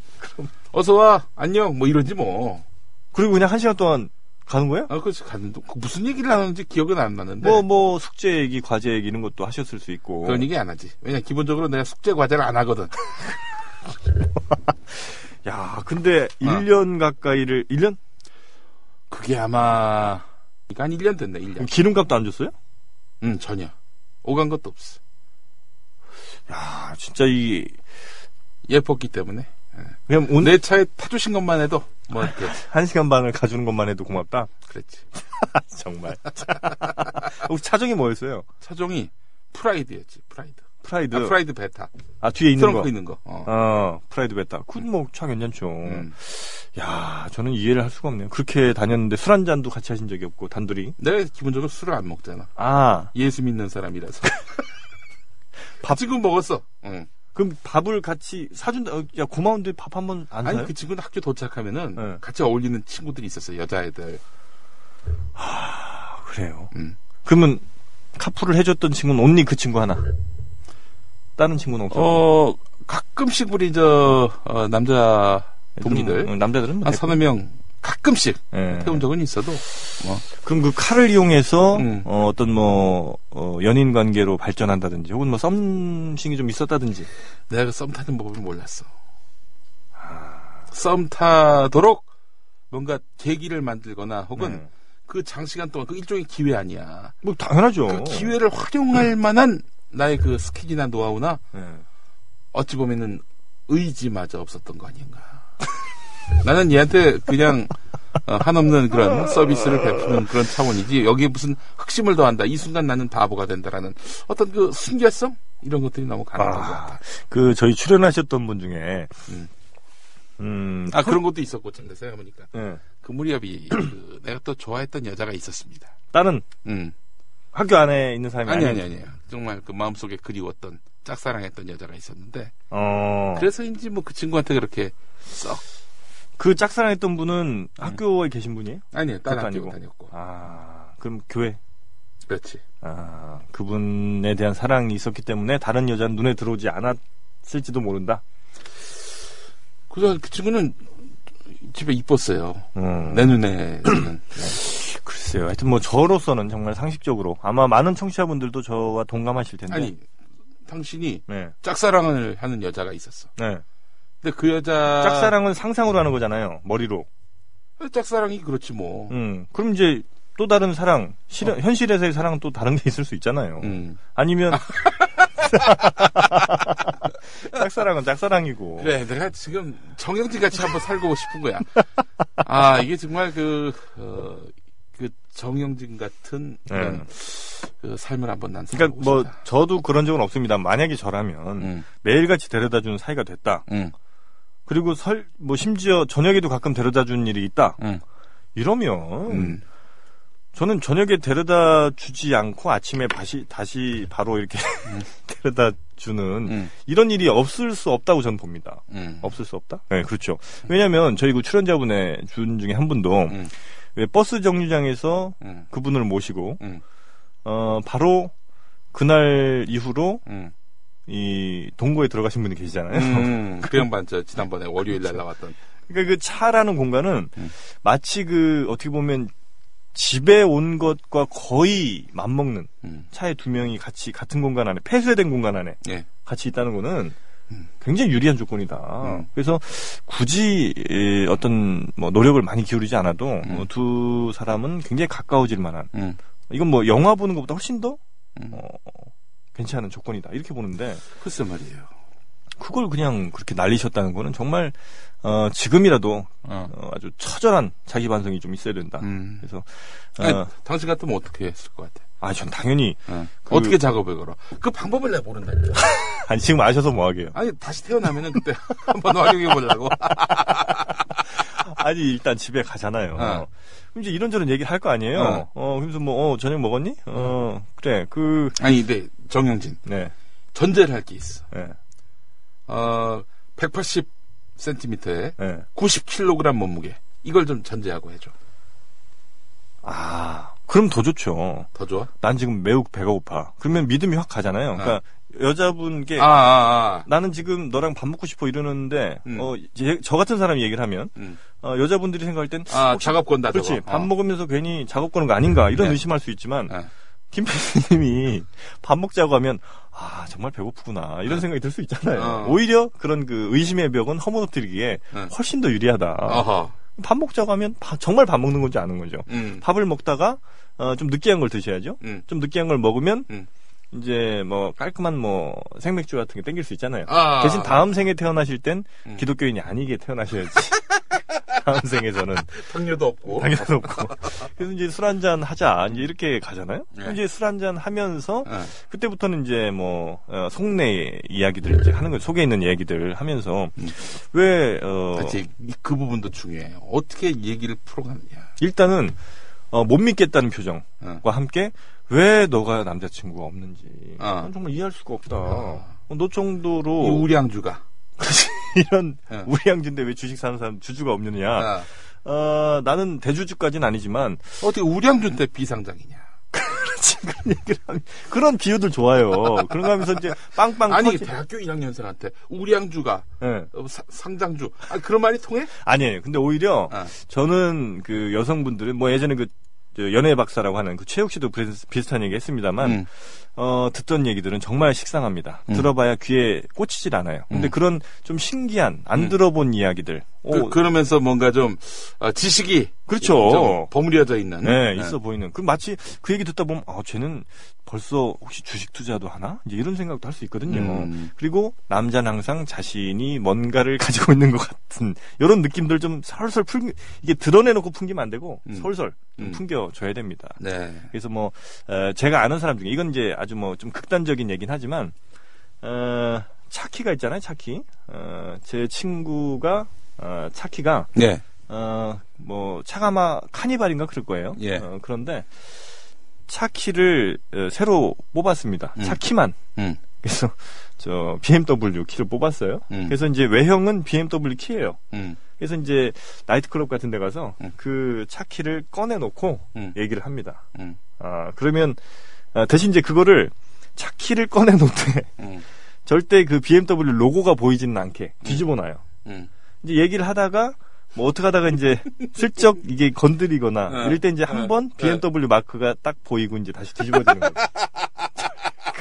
어서 와 안녕 뭐 이러지 뭐. 그리고 그냥 한 시간 동안 가는 거예요? 아, 그렇지 가는데 그 무슨 얘기를 하는지 기억은 안 나는데. 뭐, 뭐, 숙제 얘기, 과제 얘기 이런 것도 하셨을 수 있고. 그런 얘기 안 하지. 왜냐 기본적으로 내가 숙제 과제를 안 하거든. 야, 근데 어. 1년 가까이를 1년? 그게 아마 그러니까 한 1년 됐네 1년. 기름값도 안 줬어요? 응 전혀. 오간 것도 없어. 야, 진짜 이 예뻤기 때문에. 그냥 온 내 차에 타주신 것만 해도 뭐 이렇게 한 시간 반을 가주는 것만 해도 고맙다. 그랬지. 정말. 혹시 차종이 뭐였어요? 차종이 프라이드였지. 프라이드. 프라이드. 아, 프라이드 베타. 아, 뒤에 있는 트렁크 거. 있는 거. 어. 어, 프라이드 베타. 그건 뭐, 차 괜찮죠. 음. 야, 저는 이해를 할 수가 없네요. 그렇게 다녔는데 술 한 잔도 같이 하신 적이 없고, 단둘이. 내가 기본적으로 술을 안 먹잖아. 아, 예수 믿는 사람이라서. 밥- 지금 먹었어. 응. 그럼 밥을 같이 사준다. 어, 야, 고마운데 밥 한 번 안 사요? 아니 그 친구는 학교 도착하면은 네. 같이 어울리는 친구들이 있었어요. 여자애들. 그래요. 음. 그러면 카풀을 해줬던 친구는 온리 그 친구 하나. 다른 친구는 없어요. 어 가끔씩 우리 저 어, 남자 동기들 음, 남자들은 뭐 한. 서너 명 가끔씩 예. 태운 적은 있어도 뭐 그럼 그 칼을 이용해서 음. 어, 떤뭐 어, 연인 관계로 발전한다든지 혹은 뭐 썸씽이 좀 있었다든지 내가 그썸 타는 법을 몰랐어. 썸 타도록 뭔가 계기를 만들거나 혹은 네. 그 장시간 동안 그 일종의 기회 아니야. 뭐 당연하죠. 그 기회를 활용할 만한 나의 그 skill이나 노하우나 예. 어찌 보면은 의지마저 없었던 거 아닌가. 나는 얘한테 그냥 어, 한없는 그런 서비스를 베푸는 그런 차원이지 여기에 무슨 흑심을 더한다. 이 순간 나는 바보가 된다라는 어떤 그 순결성 이런 것들이 너무 강했던 것 아, 같아. 그 저희 출연하셨던 분 중에 음. 음, 아 그런 것도 있었고 근데 생각해보니까 예. 그 무렵이 그 내가 또 좋아했던 여자가 있었습니다. 다른 음. 학교 안에 있는 사람이 아니 아니 아니 아니 정말 그 마음속에 그리웠던 짝사랑했던 여자가 있었는데 어. 그래서인지 뭐 그 친구한테 그렇게 썩 그 짝사랑했던 분은 학교에 계신 분이에요? 아니요 딴 그것도 학교. 다녔고 아, 그럼 교회. 그렇지. 아, 그분에 대한 사랑이 있었기 때문에 다른 여자는 눈에 들어오지 않았을지도 모른다. 그래서 그 친구는 집에 이뻤어요. 음. 내 눈에는. 네. 글쎄요. 하여튼 뭐 저로서는 정말 상식적으로 아마 많은 청취자분들도 저와 동감하실 텐데. 아니, 당신이 네. 짝사랑을 하는 여자가 있었어. 네. 근데 그 여자 짝사랑은 상상으로 하는 거잖아요. 머리로. 짝사랑이 그렇지 뭐. 음. 그럼 이제 또 다른 사랑, 실현, 현실에서의 사랑은 또 다른 게 있을 수 있잖아요. 음. 아니면 짝사랑은 짝사랑이고. 그래, 내가 지금 정영진 같이 한번 살고 싶은 거야. 아, 이게 정말 그, 어, 그 정영진 같은 그런 네. 그 삶을 한번 난 그러니까 뭐 싶다. 저도 그런 적은 없습니다. 만약에 저라면 음, 매일같이 데려다 주는 사이가 됐다. 음, 그리고 설 뭐 심지어 저녁에도 가끔 데려다주는 일이 있다. 음, 이러면 음. 저는 저녁에 데려다 주지 않고 아침에 다시 다시 바로 이렇게 데려다 주는 음, 이런 일이 없을 수 없다고 저는 봅니다. 음. 없을 수 없다? 네, 그렇죠. 왜냐하면 저희 그 출연자분의 분 중에 한 분도 음. 왜 버스 정류장에서 음, 그분을 모시고 음, 어 바로 그날 이후로 음. 이 동고에 들어가신 분이 계시잖아요. 음, 그 양반 저 지난번에 월요일 날 나왔던 그러니까 그 차라는 공간은 음. 마치 그 어떻게 보면 집에 온 것과 거의 맞먹는 음, 차에 두 명이 같이 같은 공간 안에 폐쇄된 공간 안에 예. 같이 있다는 거는 음. 굉장히 유리한 조건이다. 음. 그래서 굳이 에, 어떤 뭐 노력을 많이 기울이지 않아도 음. 어, 두 사람은 굉장히 가까워질 만한 음, 이건 뭐 영화 보는 것보다 훨씬 더 음. 어, 괜찮은 조건이다 이렇게 보는데 글쎄 말이에요. 그걸 그냥 그렇게 날리셨다는 거는 정말 어, 지금이라도 어. 어, 아주 처절한 자기 반성이 좀 있어야 된다. 음. 그래서 아니, 어, 당신 같으면 어떻게 했을 것 같아? 아, 전 당연히 어. 그- 어떻게 작업을 걸어? 그 방법을 내가 모른다니까. 아니 지금 아셔서 뭐 하게요. 아니 다시 태어나면은 그때 한번 활용해 보려고. 아니 일단 집에 가잖아요. 어. 그럼 이제 이런저런 얘기를 할 거 아니에요. 어. 어, 그래서 뭐 어, 저녁 먹었니? 어, 그래. 그 아니 근데 정영진 네. 전제를 할 게 있어. 네. 어 180cm에 네. 90kg 몸무게. 이걸 좀 전제하고 해줘. 아, 그럼 더 좋죠. 더 좋아? 난 지금 매우 배가 고파. 그러면 믿음이 확 가잖아요. 그러니까 여자분께 아, 아, 아. 나는 지금 너랑 밥 먹고 싶어 이러는데 음. 어, 이제 저 같은 사람이 얘기를 하면 음. 어, 여자분들이 생각할 땐 아, 작업 건다, 그렇지. 저거. 밥 어. 먹으면서 괜히 작업 거는 거 아닌가 이런 네. 의심할 수 있지만 네. 김 PD님이 밥 먹자고 하면 아 정말 배고프구나 이런 생각이 들 수 있잖아요. 네. 어. 오히려 그런 그 의심의 벽은 허물어뜨리기에 네. 훨씬 더 유리하다. 어허. 밥 먹자고 하면 밥- 정말 밥 먹는 건지 아는 거죠. 음. 밥을 먹다가 어, 좀 느끼한 걸 드셔야죠. 음. 좀 느끼한 걸 먹으면 음. 이제 뭐 깔끔한 뭐 생맥주 같은 게 땡길 수 있잖아요. 아. 대신 다음 생에 태어나실 땐 음. 기독교인이 아니게 태어나셔야지. 다음 생에서는 당뇨도 없고. 당연히 없고. 그래서 이제 술 한잔 하자. 이제 이렇게 가잖아요. 네. 이제 술 한잔 하면서 네. 그때부터는 이제 뭐 어, 속내 이야기들 이제 하는 거 속에 있는 얘기들 하면서 음. 왜 어, 그치. 이- 그 부분도 중요해요. 어떻게 얘기를 풀어가느냐. 일단은 어, 못 믿겠다는 표정과 어. 함께 왜 너가 남자친구가 없는지 어. 난 정말 이해할 수가 없다. 어. 어, 너이 정도로 우량주가. 이런 어. 우리 양주인데 왜 주식 사는 사람 주주가 없느냐? 아. 어, 나는 대주주까지는 아니지만 어떻게 우량주 때 비상장이냐. 그런 얘기를 하면 그런 비유들 좋아요. 그런 거 하면서 이제 빵빵 아니, 터지. 대학교 1학년생한테 우량주가 예. 어, 사- 상장주. 아, 그런 말이 통해? 아니에요. 근데 오히려 아. 저는 그 여성분들은 뭐 예전에 그저 연애 박사라고 하는 그 최욱 씨도 비슷- 비슷한 얘기 했습니다만 음. 어 듣던 얘기들은 정말 식상합니다. 음. 들어봐야 귀에 꽂히질 않아요. 근데 음. 그런 좀 신기한 안 음. 들어본 이야기들. 오, 그, 러면서 뭔가 좀 어, 지식이 그렇죠. 좀 버무려져 있는. 네, 있어 보이는. 그 마치 그 얘기 듣다 보면 아, 쟤는 벌써 혹시 주식 투자도 하나? 이제 이런 생각도 할 수 있거든요. 음. 그리고 남자는 항상 자신이 뭔가를 가지고 있는 것 같은 이런 느낌들 좀 설설 풀 이게 드러내놓고 풍기면 안 되고 음. 설설 좀 음. 풍겨줘야 됩니다. 네. 그래서 뭐 어, 제가 아는 사람 중에 이건 이제 아주 뭐 좀 극단적인 얘기긴 하지만 어, 차키가 있잖아요, 차키. 어, 제 친구가 어, 차키가 네. 어, 뭐, 차가마 카니발인가 그럴 거예요. 예. 어, 그런데, 차키를 어, 새로 뽑았습니다. 음. 차키만. 음. 그래서, 저, BMW 키를 뽑았어요. 음. 그래서 이제 외형은 BMW 키예요 음. 그래서 이제, 나이트클럽 같은 데 가서 음. 그 차키를 꺼내 놓고 음. 얘기를 합니다. 음. 아, 그러면, 아, 대신 이제 그거를 차키를 꺼내 놓되, 음. 절대 그 BMW 로고가 보이지는 않게 뒤집어 놔요. 음. 이제 얘기를 하다가 뭐 어떻게 하다가 이제 슬쩍 이게 건드리거나 어. 이럴 때 이제 한 어. 번 BMW 마크가 딱 보이고 이제 다시 뒤집어지는 거죠.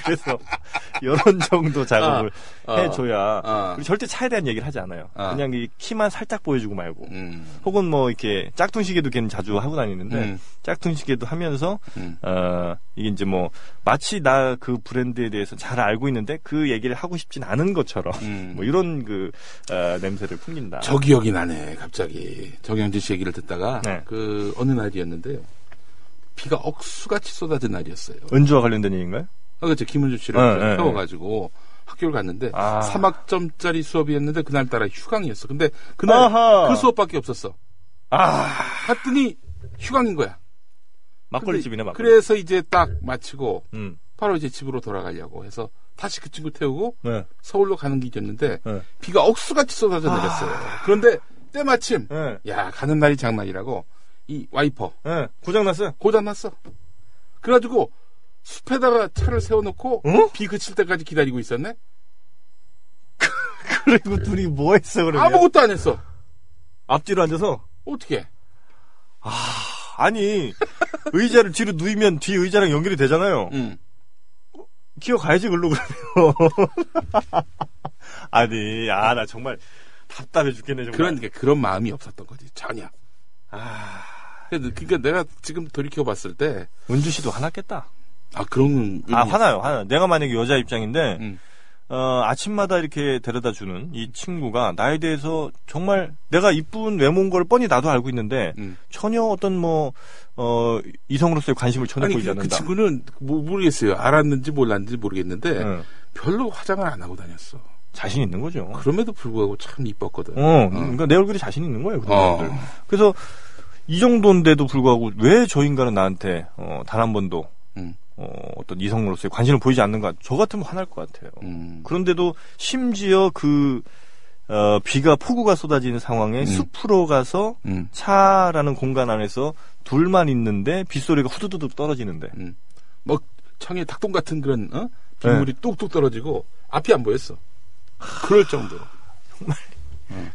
그래서 이런 정도 작업을 어. 해줘야 어. 절대 차에 대한 얘기를 하지 않아요. 어. 그냥 이 키만 살짝 보여주고 말고 음. 혹은 뭐 이렇게 짝퉁 시계도 걔는 자주 하고 다니는데 음. 짝퉁 시계도 하면서 음. 어 이게 이제 뭐 마치 나 그 브랜드에 대해서 잘 알고 있는데 그 얘기를 하고 싶진 않은 것처럼 음. 뭐 이런 그 어, 냄새를 풍긴다. 저 기억이 나네, 갑자기. 정영진 씨 얘기를 듣다가, 네. 그, 어느 날이었는데요. 비가 억수같이 쏟아진 날이었어요. 은주와 관련된 얘기인가요? 아, 그렇죠. 김은주 씨를 네, 네, 태워가지고 학교를 갔는데, 아. 3학점짜리 수업이었는데, 그날따라 휴강이었어. 근데, 그날 아하. 그 수업밖에 없었어. 아 갔더니, 휴강인 거야. 막걸리 집이네 막걸리. 그래서 이제 딱 마치고, 음. 바로 이제 집으로 돌아가려고 해서, 다시 그 친구 태우고, 네. 서울로 가는 길이었는데, 네. 비가 억수같이 쏟아져 내렸어요. 그런데, 때마침, 네. 야, 가는 날이 장날이라고, 이 와이퍼, 네. 고장 났어요. 고장 났어. 그래가지고, 숲에다가 차를 세워놓고, 어? 비 그칠 때까지 기다리고 있었네? 그리고 둘이 뭐 했어 그러면? 아무것도 안 했어. 앞뒤로 앉아서 어떻게? 아니 의자를 뒤로 누이면 뒤 의자랑 연결이 되잖아요. 응. 기어가야지 글로 그러면. 아니 아 나 정말 답답해 죽겠네 정말. 그러니까 그런 마음이 없었던 거지, 전혀. 아 그러니까 내가 지금 돌이켜 봤을 때, 은주 씨도 화났겠다. 아 그런 아 화나요 화나. 내가 만약에 여자 입장인데 응. 어, 아침마다 이렇게 데려다 주는 이 친구가 나에 대해서 정말 내가 이쁜 외모인 걸 뻔히 나도 알고 있는데 응. 전혀 어떤 뭐, 어, 이성으로서의 관심을 전혀 보이지 그, 그 않는다. 친구는 뭐 모르겠어요. 알았는지 몰랐는지 모르겠는데 응. 별로 화장을 안 하고 다녔어. 자신 있는 거죠. 그럼에도 불구하고 참 이뻤거든. 어, 그러니까 내 얼굴에 자신 있는 거예요. 그런 어. 사람들. 그래서 이 정도인데도 불구하고 왜 저 인간은 나한테 어, 단 한 번도 응. 어, 어떤 이성으로서의 관심을 보이지 않는가? 저 같으면 화날 것 같아요. 음. 그런데도 심지어 그 어, 비가 폭우가 쏟아지는 상황에 음. 숲으로 가서 음. 차라는 공간 안에서 둘만 있는데 빗소리가 후두두둑 떨어지는데 음. 뭐 청에 닭똥 같은 그런 어? 빗물이 뚝뚝 떨어지고 앞이 안 보였어. 그럴 정도로.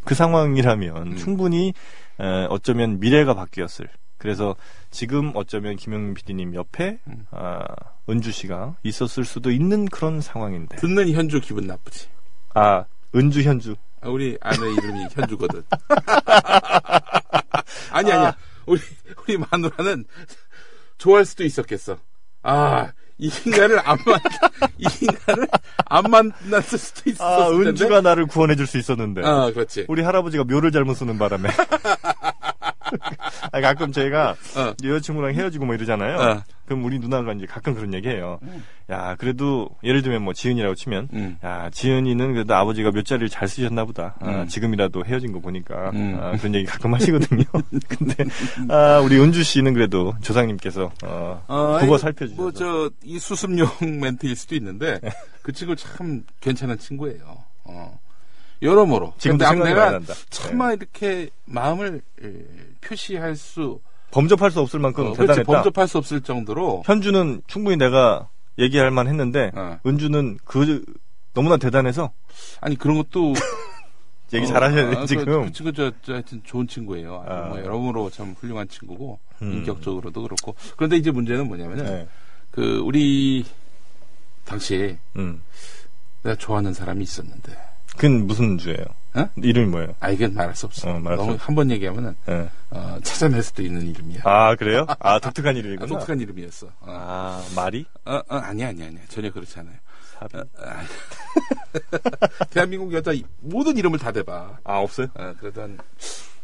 그 상황이라면 음. 충분히 에, 어쩌면 미래가 바뀌었을. 그래서 지금 어쩌면 김영민 PD님 옆에 음. 아, 은주 씨가 있었을 수도 있는 그런 상황인데. 듣는 현주 기분 나쁘지. 아 은주 현주. 아, 우리 아내 이름이 현주거든. 아니 아니야. 우리 우리 마누라는 좋아할 수도 있었겠어. 아, 이 인간을 안 만, 이 인간을 안 만났을 수도 아 있었을 텐데. 은주가 나를 구원해 줄 수 있었는데. 아, 그렇지. 우리 할아버지가 묘를 잘못 쓰는 바람에. 아, 가끔 제가 어. 여자친구랑 헤어지고 뭐 이러잖아요. 어. 그럼 우리 누나가 이제 가끔 그런 얘기 해요. 야, 그래도 예를 들면 뭐 지은이라고 치면 음. 야, 지은이는 그래도 아버지가 몇 자리를 잘 쓰셨나 보다. 아, 음. 지금이라도 헤어진 거 보니까 음. 아, 그런 얘기 가끔 하시거든요. 근데 아, 우리 은주 씨는 그래도 조상님께서 어, 어, 국어 아니, 살펴주셔서 뭐, 저, 이 수습용 멘트일 수도 있는데, 그 친구 참 괜찮은 친구예요. 어. 여러모로. 생각이 내가 난다. 차마 이렇게 마음을 에, 표시할 수, 범접할 수 없을 만큼 어, 대단했다. 범접할 수 없을 정도로, 현주는 충분히 내가 얘기할 만 했는데 어. 은주는 그 너무나 대단해서 아니, 그런 것도. 얘기 어, 잘하셔야 돼 아, 그, 지금. 그 친구, 저, 저, 하여튼 좋은 친구예요. 아. 뭐 여러모로 참 훌륭한 친구고, 음. 인격적으로도 그렇고. 그런데 이제 문제는 뭐냐면은, 네. 그, 우리, 당시에 음. 내가 좋아하는 사람이 있었는데, 그건 무슨 주예요? 어? 이름이 뭐예요? 아, 이건 말할 수 없어. 어, 말할 수 너무. 한 번 얘기하면은, 예. 어, 찾아낼 수도 있는 이름이야. 아 그래요? 아 독특한 아, 이름이구나. 독특한 이름이었어. 어, 아 말이? 어, 어, 아니야, 아니야, 아니야. 전혀 그렇지 않아요. 사비. 대한민국 여자 이- 모든 이름을 다 대봐. 아 없어요? 어, 그래도 한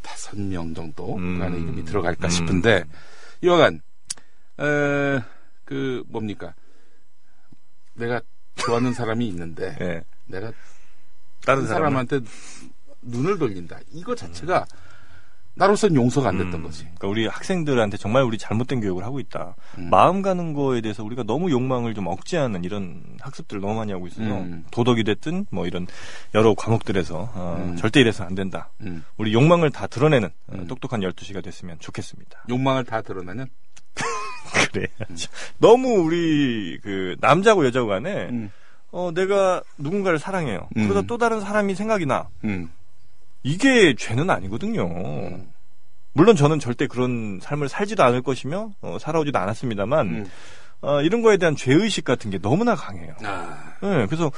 다섯 명 정도 음. 그 안에 이름이 들어갈까 음. 싶은데, 이와간, 어, 그, 뭡니까. 내가 좋아하는 사람이 있는데, 예. 내가 다른 그 사람 사람한테 눈을 돌린다. 이거 자체가 나로선 용서가 안 됐던 거지. 그러니까 우리 학생들한테 정말 우리 잘못된 교육을 하고 있다. 음. 마음 가는 거에 대해서 우리가 너무 욕망을 좀 억제하는 이런 학습들을 너무 많이 하고 있어서 음. 도덕이 됐든 뭐 이런 여러 과목들에서 어, 음. 절대 이래서 안 된다. 음. 우리 욕망을 다 드러내는 어, 음. 똑똑한 12시가 됐으면 좋겠습니다. 욕망을 다 드러내는 그래. 너무 우리 그 남자고 여자고 간에 음. 어 내가 누군가를 사랑해요. 음. 그러다 또 다른 사람이 생각이 나. 음. 이게 죄는 아니거든요. 음. 물론 저는 절대 그런 삶을 살지도 않을 것이며 어, 살아오지도 않았습니다만 음. 어, 이런 거에 대한 죄의식 같은 게 너무나 강해요. 아, 네, 그래서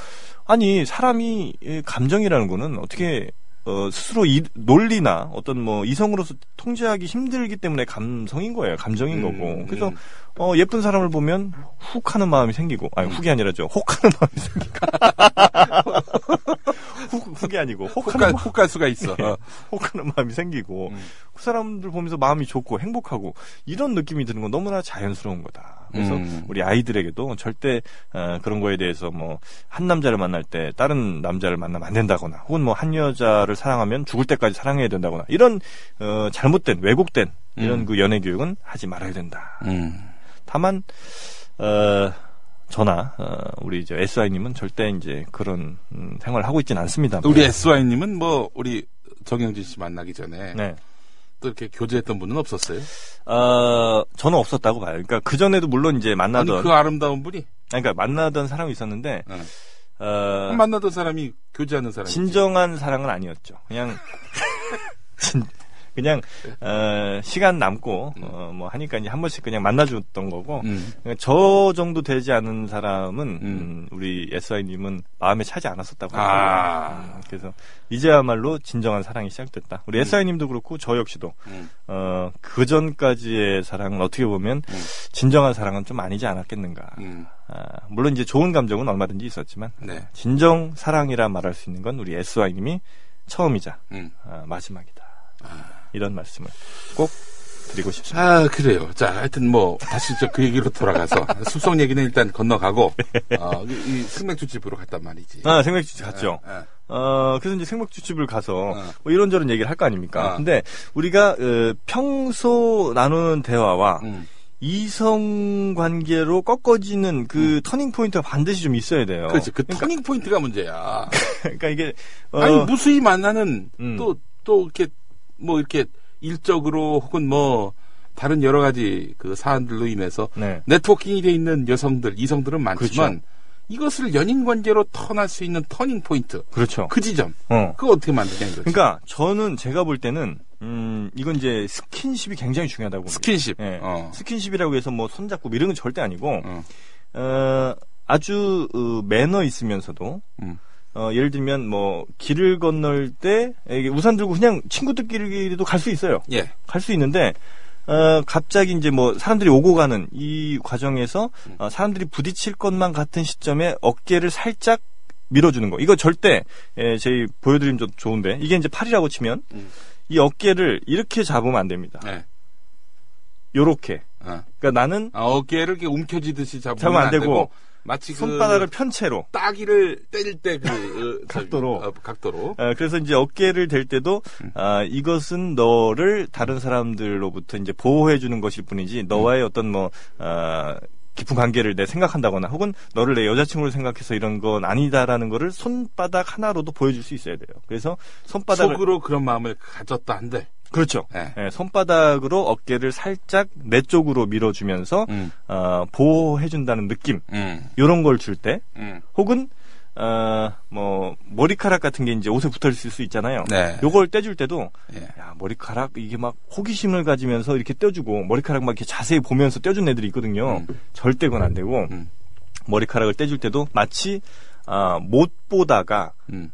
아니 사람이 이 감정이라는 거는 어떻게 어, 스스로 이, 논리나 어떤 뭐 이성으로서 통제하기 힘들기 때문에 감성인 거예요. 감정인 음, 거고. 그래서 음. 어, 예쁜 사람을 보면 훅 하는 마음이 생기고 아니 훅이 아니라죠. 혹 하는 마음이 생기고. 훅 훅이 아니고 혹하는 마- 혹갈 수가 있어. 어. 혹하는 마음이 생기고 음. 그 사람들 보면서 마음이 좋고 행복하고 이런 느낌이 드는 건 너무나 자연스러운 거다. 그래서 음. 우리 아이들에게도 절대 어, 그런 거에 대해서 뭐 한 남자를 만날 때 다른 남자를 만나면 안 된다거나 혹은 뭐 한 여자를 사랑하면 죽을 때까지 사랑해야 된다거나 이런 어, 잘못된 왜곡된 이런 음. 그 연애 교육은 하지 말아야 된다. 음. 다만 어, 저나 어, 우리 이제 SI님은 절대 이제 그런 음, 생활을 하고 있지는 않습니다. 우리 SY님은 뭐, 우리 정영진 씨 만나기 전에 네. 또 이렇게 교제했던 분은 없었어요? 어, 저는 없었다고 봐요. 그러니까 그 전에도 물론 이제 아니, 만나던, 그 아름다운 분이? 아니, 그러니까 만나던 사람이 있었는데, 네. 어, 만나던 사람이 교제하는 사람이 진정한 사랑은 아니었죠. 그냥, 진, 그냥, 어, 시간 남고, 어, 뭐 하니까 이제 한 번씩 그냥 만나줬던 거고, 음. 그러니까 저 정도 되지 않은 사람은, 음. 음, 우리 SI님은 마음에 차지 않았었다고 아. 음, 그래서, 이제야말로 진정한 사랑이 시작됐다. 우리 SI님도 그렇고, 저 역시도, 음. 어, 그 전까지의 사랑은 어떻게 보면, 음. 진정한 사랑은 좀 아니지 않았겠는가. 음. 아, 물론 이제 좋은 감정은 얼마든지 있었지만, 네. 진정 사랑이라 말할 수 있는 건 우리 SY님이 처음이자 음. 아, 마지막이다. 이런 말씀을 꼭 드리고 싶습니다. 아, 그래요. 자, 하여튼 뭐, 다시 저그 얘기로 돌아가서, 숲속 얘기는 일단 건너가고, 어, 이, 이 생맥주집으로 갔단 말이지. 아, 생맥주집 갔죠. 예, 예. 어, 그래서 이제 생맥주집을 가서 어. 뭐 이런저런 얘기를 할 거 아닙니까? 어. 근데 우리가 어, 평소 나누는 대화와 음. 이성 관계로 꺾어지는 그 터닝 포인트가 반드시 좀 있어야 돼요. 그렇지. 그 터닝 포인트가 문제야. 그러니까 이게 어, 아니, 무수히 만나는, 음. 또, 또, 이렇게, 뭐, 이렇게, 일적으로, 혹은 뭐, 다른 여러 가지 그 사안들로 인해서, 네. networking이 돼 있는 여성들, 이성들은 많지만, 그렇죠. 이것을 연인 관계로 턴할 수 있는 터닝 포인트. 그렇죠. 그 지점. 어. 그거 어떻게 만드냐, 이거지. 그러니까 저는 제가 볼 때는 음 이건 이제 스킨십이 굉장히 중요하다고 봅니다. 스킨십. 예. 어. 스킨십이라고 해서 뭐 손잡고 뭐 이런 건 절대 아니고 어. 어, 아주 어, 매너 있으면서도 음. 어, 예를 들면 뭐 길을 건널 때 이게 우산 들고 그냥 친구들끼리도 갈 수 있어요. 예. 갈 수 있는데 어, 갑자기 이제 뭐 사람들이 오고 가는 이 과정에서 음. 어, 사람들이 부딪힐 것만 같은 시점에 어깨를 살짝 밀어주는 거. 이거 절대 예, 저희 보여드리면 좀 좋은데 이게 이제 팔이라고 치면 음. 이 어깨를 이렇게 잡으면 안 됩니다. 예. 요렇게. 어. 그러니까 나는 아, 어깨를 이렇게 움켜쥐듯이 잡으면, 잡으면 안 되고, 마치 그 손바닥을 편 채로. 따기를 때릴 때 그, 어, 저기, 각도로. 어, 각도로. 어, 그래서 이제 어깨를 댈 때도 음. 아, 이것은 너를 다른 사람들로부터 이제 보호해 주는 것일 뿐이지 너와의 어떤 뭐 아, 깊은 관계를 내 생각한다거나 혹은 너를 내 여자친구로 생각해서 이런 건 아니다라는 거를 손바닥 하나로도 보여줄 수 있어야 돼요. 그래서 손바닥을 속으로 그런 마음을 가졌다 한데. 그렇죠. 예. 예, 손바닥으로 어깨를 살짝 내 쪽으로 밀어주면서 음. 어, 보호해준다는 느낌 음. 이런 걸 줄 때 음. 혹은 어, 뭐 머리카락 같은 게 이제 옷에 붙어 있을 수 있잖아요. 네. 요걸 떼줄 때도 예. 야 머리카락 이게 막 호기심을 가지면서 이렇게 떼주고 머리카락 막 이렇게 자세히 보면서 떼준 애들이 있거든요. 음. 절대 그건 안 되고 음. 머리카락을 떼줄 때도 마치 아, 못 보다가 음.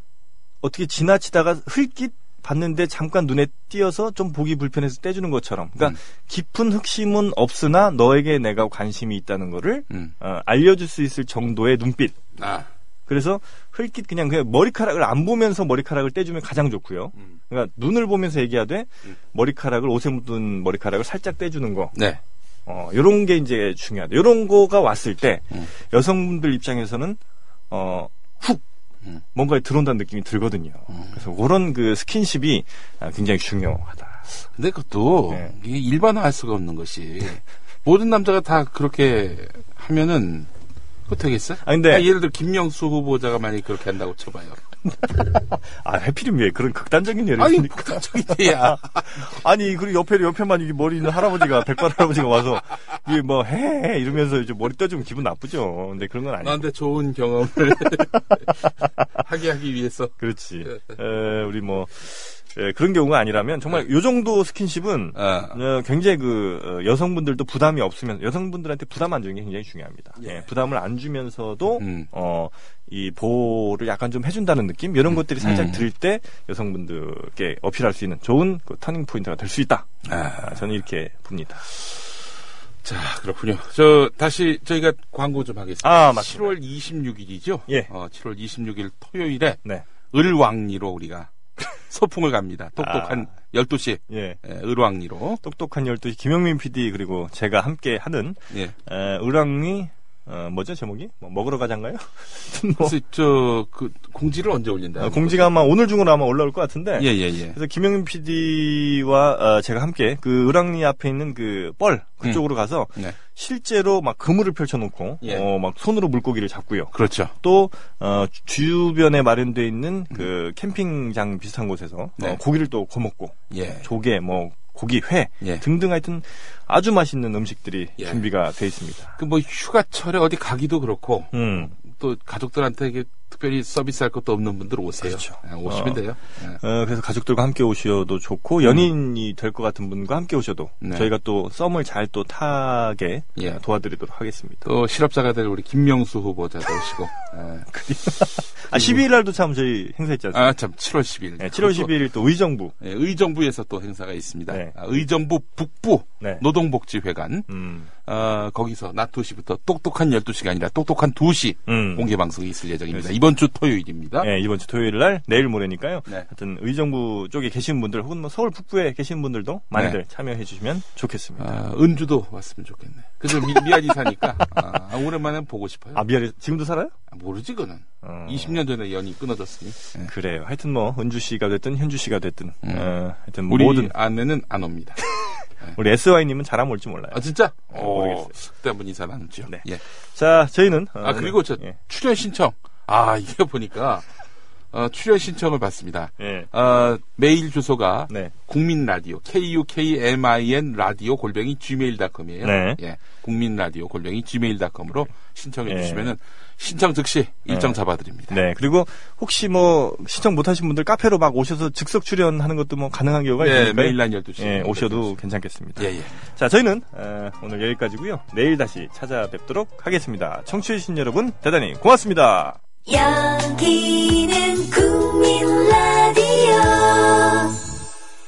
어떻게 지나치다가 흘깃 봤는데 잠깐 눈에 띄어서 좀 보기 불편해서 떼주는 것처럼. 그러니까 음. 깊은 흑심은 없으나 너에게 내가 관심이 있다는 거를 음. 어, 알려줄 수 있을 정도의 눈빛. 아. 그래서 흘깃 그냥 그냥 머리카락을 안 보면서 머리카락을 떼주면 가장 좋고요. 음. 그러니까 눈을 보면서 얘기하되 음. 머리카락을 옷에 묻은 머리카락을 살짝 떼주는 거. 네. 어, 요런 게 이제 중요하다. 요런 거가 왔을 때 음. 여성분들 입장에서는 어, 훅 음. 뭔가에 들어온다는 느낌이 들거든요. 그래서 그런 그 스킨십이 아, 굉장히 중요하다. 근데 그것도 네. 이게 일반화할 수가 없는 것이 모든 남자가 다 그렇게 하면은 그거 되겠어? 아, 근데- 아, 예를 들어 김명수 후보자가 만약에 그렇게 한다고 쳐봐요. 아, 해필이면 왜 그런 극단적인 예를 아니, 듭니까? 극단적이야. 아니, 그리고 옆에, 옆에만 이게 머리 있는 할아버지가, 백발 할아버지가 와서, 이게 뭐, 해, 이러면서 이제 머리 떠주면 기분 나쁘죠. 근데 그런 건 아니고. 나한테 좋은 경험을 하게 하기 위해서. 그렇지. 에, 우리 뭐, 에, 그런 경우가 아니라면, 정말 요 정도 스킨십은, 어. 어, 굉장히 그 어, 여성분들도 부담이 없으면 여성분들한테 부담 안 주는 게 굉장히 중요합니다. 예, 부담을 안 주면서도 음. 어, 이 보호를 약간 좀 해준다는 느낌 이런 것들이 살짝 음. 들때 여성분들께 어필할 수 있는 좋은 그 터닝 포인트가 될 수 있다. 아. 아, 저는 이렇게 봅니다. 자, 그렇군요. 저, 다시 저희가 광고 좀 하겠습니다. 아, 맞습니다. 7월 26일이죠? 예. 어, 7월 26일 토요일에 네, 을왕리로 우리가 소풍을 갑니다. 똑똑한 12시 예. 예, 을왕리로. 똑똑한 12시 김영민 PD 그리고 제가 함께 하는 예. 에, 을왕리 어, 뭐죠 제목이? 뭐 먹으러? 하여튼 뭐, 그래서 저, 그, 공지를 언제 올린다? 어, 공지가 아마 오늘 중으로 아마 올라올 것 같은데 예, 예, 예. 그래서 김영민 PD와 어, 제가 함께 그 을왕리 앞에 있는 그 뻘 그쪽으로 가서 네. 실제로 막 그물을 펼쳐놓고 예. 어, 막 손으로 물고기를 잡고요. 그렇죠. 또 어, 주변에 마련돼 있는 그 캠핑장 비슷한 곳에서 음. 네. 어, 고기를 또 구워먹고 예. 조개 뭐 고기 회 예. 등등 하여튼 아주 맛있는 음식들이 예. 준비가 돼 있습니다. 그 뭐 휴가철에 어디 가기도 그렇고 음. 또 가족들한테 이게 특별히 서비스할 것도 없는 분들 오세요. 그렇죠. 예, 오시면 어. 돼요. 예. 어, 그래서 가족들과 함께 오셔도 좋고 연인이 될것 같은 분과 함께 오셔도 네. 저희가 또 썸을 잘 또 타게 예. 도와드리도록 하겠습니다. 또 실업자가 될 우리 김명수 후보자도 오시고. 예. 아 12일 날도 참 저희 행사 있지 않습니까? 아, 참, 7월 10일. 네, 7월 12일 또 의정부. 예, 의정부에서 또 행사가 있습니다. 네. 아, 의정부 북부 네. 노동복지회관. 음. 어, 거기서 낮 2시부터 똑똑한 12시가 아니라 똑똑한 2시 음. 공개 방송이 있을 예정입니다. 이번 주 토요일입니다. 네, 이번 주 토요일 날 내일 모레니까요. 네. 하여튼 의정부 쪽에 계신 분들 혹은 뭐 서울 북부에 계신 분들도 많이들 참여해 주시면 좋겠습니다. 아, 은주도 왔으면 좋겠네. 미, 미아리 사니까 아, 오랜만에 보고 싶어요. 아, 미안해. 지금도 살아요? 아, 모르지 그는. 어. 20년 전에 연이 끊어졌으니. 예. 그래요. 하여튼 뭐 은주 씨가 됐든 현주 씨가 됐든 어, 하여튼 뭐 우리 모든 아내는 안 옵니다. 우리 SY님은 잘하면 올지 몰라요. 아 진짜? 네, 어, 모르겠어요. 그때 한번 인사 나누죠. 네. 예. 자, 저희는 어, 아 그리고 저 예. 출연 신청. 아 이게 보니까 어, 출연 신청을 받습니다. 예. 어, 메일 주소가 네. 국민 라디오 k u k m i n 라디오 골뱅이 gmail.com이에요. 네. 예, 국민 라디오 골뱅이 gmail.com으로 신청해 예. 주시면은 신청 즉시 일정 잡아드립니다. 네. 그리고 혹시 뭐 신청 못 하신 분들 카페로 막 오셔서 즉석 출연하는 것도 뭐 가능한 경우가 예, 있으니까 메일 란 12시. 예, 오셔도 괜찮겠습니다. 예, 예. 자, 저희는 어, 오늘 여기까지고요. 내일 다시 찾아뵙도록 하겠습니다. 청취해 주신 여러분 대단히 고맙습니다. 여기는 국민 라디오.